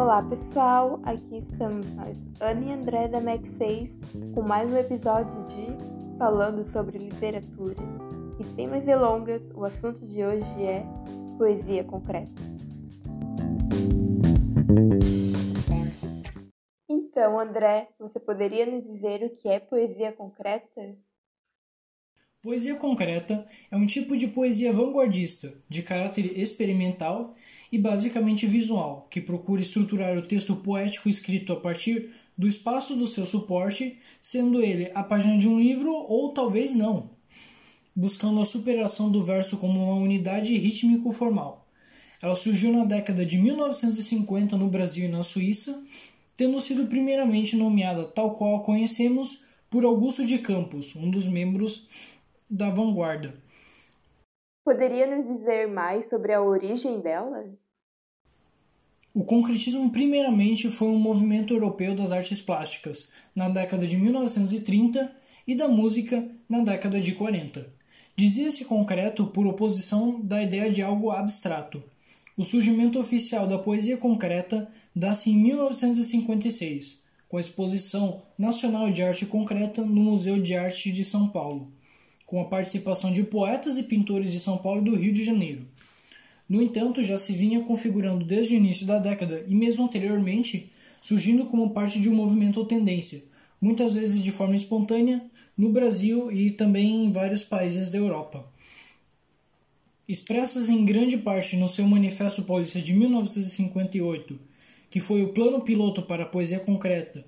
Olá pessoal, aqui estamos nós, Ana e André da Mac 6, com mais um episódio de Falando sobre Literatura. E sem mais delongas, o assunto de hoje é poesia concreta. Então, André, você poderia nos dizer o que é poesia concreta? Poesia concreta é um tipo de poesia vanguardista, de caráter experimental e basicamente visual, que procura estruturar o texto poético escrito a partir do espaço do seu suporte, sendo ele a página de um livro ou talvez não, buscando a superação do verso como uma unidade rítmico-formal. Ela surgiu na década de 1950 no Brasil e na Suíça, tendo sido primeiramente nomeada tal qual a conhecemos por Augusto de Campos, um dos membros da vanguarda. Poderia nos dizer mais sobre a origem dela? O concretismo, primeiramente, foi um movimento europeu das artes plásticas na década de 1930 e da música na década de 40. Dizia-se concreto por oposição da ideia de algo abstrato. O surgimento oficial da poesia concreta dá-se em 1956, com a Exposição Nacional de Arte Concreta no Museu de Arte de São Paulo com a participação de poetas e pintores de São Paulo e do Rio de Janeiro. No entanto, já se vinha configurando desde o início da década e mesmo anteriormente, surgindo como parte de um movimento ou tendência, muitas vezes de forma espontânea, no Brasil e também em vários países da Europa. Expressas em grande parte no seu Manifesto Paulista de 1958, que foi o plano piloto para a poesia concreta,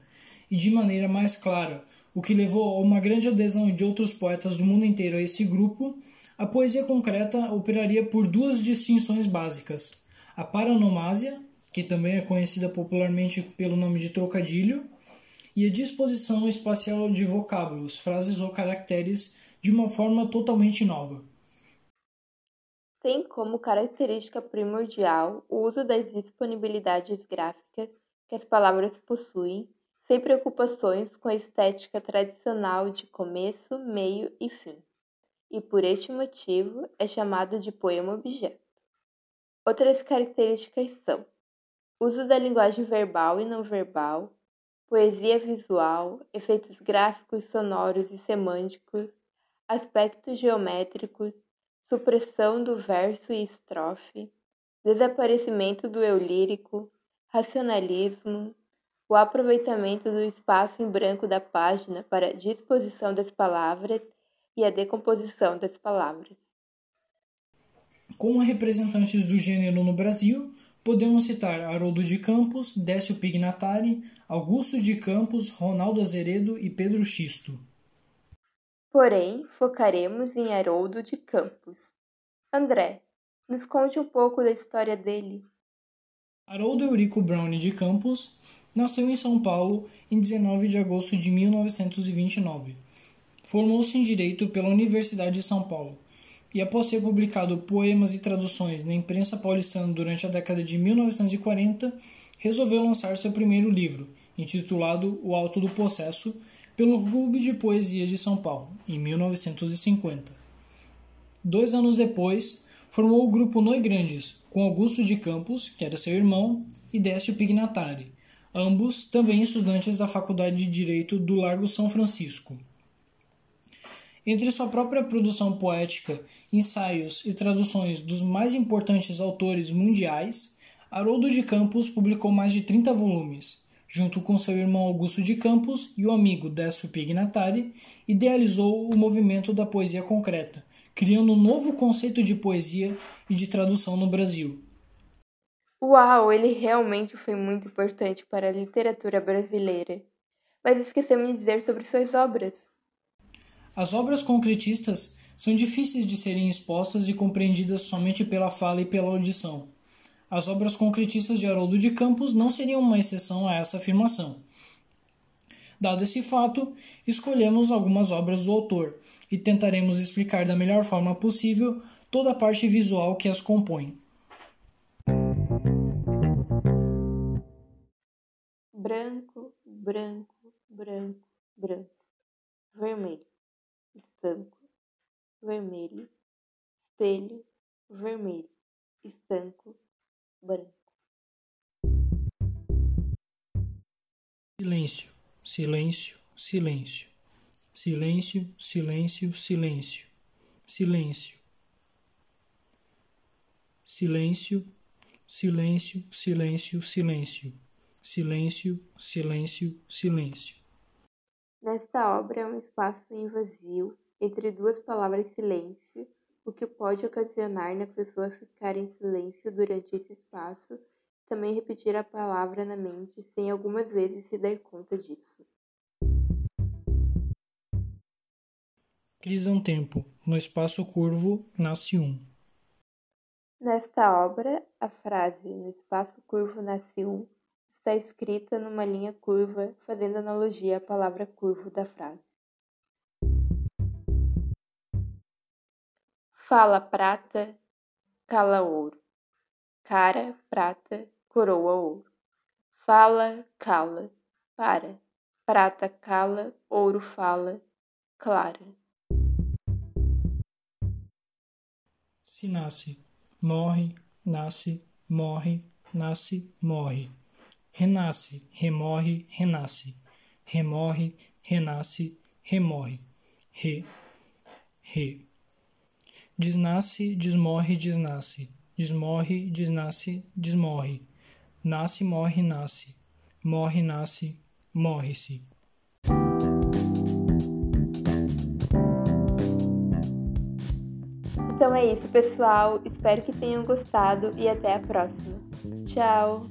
e de maneira mais clara o que levou a uma grande adesão de outros poetas do mundo inteiro a esse grupo, a poesia concreta operaria por duas distinções básicas: a paranomásia, que também é conhecida popularmente pelo nome de trocadilho, e a disposição espacial de vocábulos, frases ou caracteres de uma forma totalmente nova. Tem como característica primordial o uso das disponibilidades gráficas que as palavras possuem sem preocupações com a estética tradicional de começo, meio e fim, e por este motivo é chamado de poema-objeto. Outras características são uso da linguagem verbal e não verbal, poesia visual, efeitos gráficos, sonoros e semânticos, aspectos geométricos, supressão do verso e estrofe, desaparecimento do eu lírico, racionalismo, o aproveitamento do espaço em branco da página para a disposição das palavras e a decomposição das palavras. Como representantes do gênero no Brasil, podemos citar Haroldo de Campos, Décio Pignatari, Augusto de Campos, Ronaldo Azeredo e Pedro Xisto. Porém, focaremos em Haroldo de Campos. André, nos conte um pouco da história dele. Haroldo Eurico Brown de Campos Nasceu em São Paulo em 19 de agosto de 1929. Formou-se em Direito pela Universidade de São Paulo e, após ser publicado poemas e traduções na imprensa paulistana durante a década de 1940, resolveu lançar seu primeiro livro, intitulado O Alto do Processo, pelo Clube de Poesia de São Paulo, em 1950. Dois anos depois, formou o grupo Noi Grandes, com Augusto de Campos, que era seu irmão, e Décio Pignatari, ambos também estudantes da Faculdade de Direito do Largo São Francisco. Entre sua própria produção poética, ensaios e traduções dos mais importantes autores mundiais, Haroldo de Campos publicou mais de 30 volumes. Junto com seu irmão Augusto de Campos e o amigo Décio Pignatari, idealizou o movimento da poesia concreta, criando um novo conceito de poesia e de tradução no Brasil, Uau, ele realmente foi muito importante para a literatura brasileira. Mas esquecemos de dizer sobre suas obras. As obras concretistas são difíceis de serem expostas e compreendidas somente pela fala e pela audição. As obras concretistas de Haroldo de Campos não seriam uma exceção a essa afirmação. Dado esse fato, escolhemos algumas obras do autor e tentaremos explicar da melhor forma possível toda a parte visual que as compõe. Branco, branco, branco, branco, vermelho, estanco, vermelho, espelho, vermelho, estanco, branco. Silêncio, silêncio, silêncio. Silêncio, silêncio, silêncio. Silêncio. Silêncio, silêncio, silêncio, silêncio. Silêncio, silêncio, silêncio. Nesta obra é um espaço em vazio entre duas palavras silêncio, o que pode ocasionar na pessoa ficar em silêncio durante esse espaço também repetir a palavra na mente sem algumas vezes se dar conta disso. Crisântempo, no espaço curvo, nasce um. Nesta obra, a frase no espaço curvo nasce um está escrita numa linha curva, fazendo analogia à palavra curvo da frase. Fala prata, cala ouro. Cara, prata, coroa ouro. Fala, cala, para. Prata cala, ouro fala, clara. Se nasce, morre, nasce, morre, nasce, morre. Renasce, remorre, renasce. Remorre, renasce, remorre. Re, re. Desnasce, desmorre, desnasce. Desmorre, desnasce, desmorre Nasce, morre, nasce. Morre, nasce, morre-se. Então é isso, pessoal. Espero que tenham gostado e até a próxima. Tchau!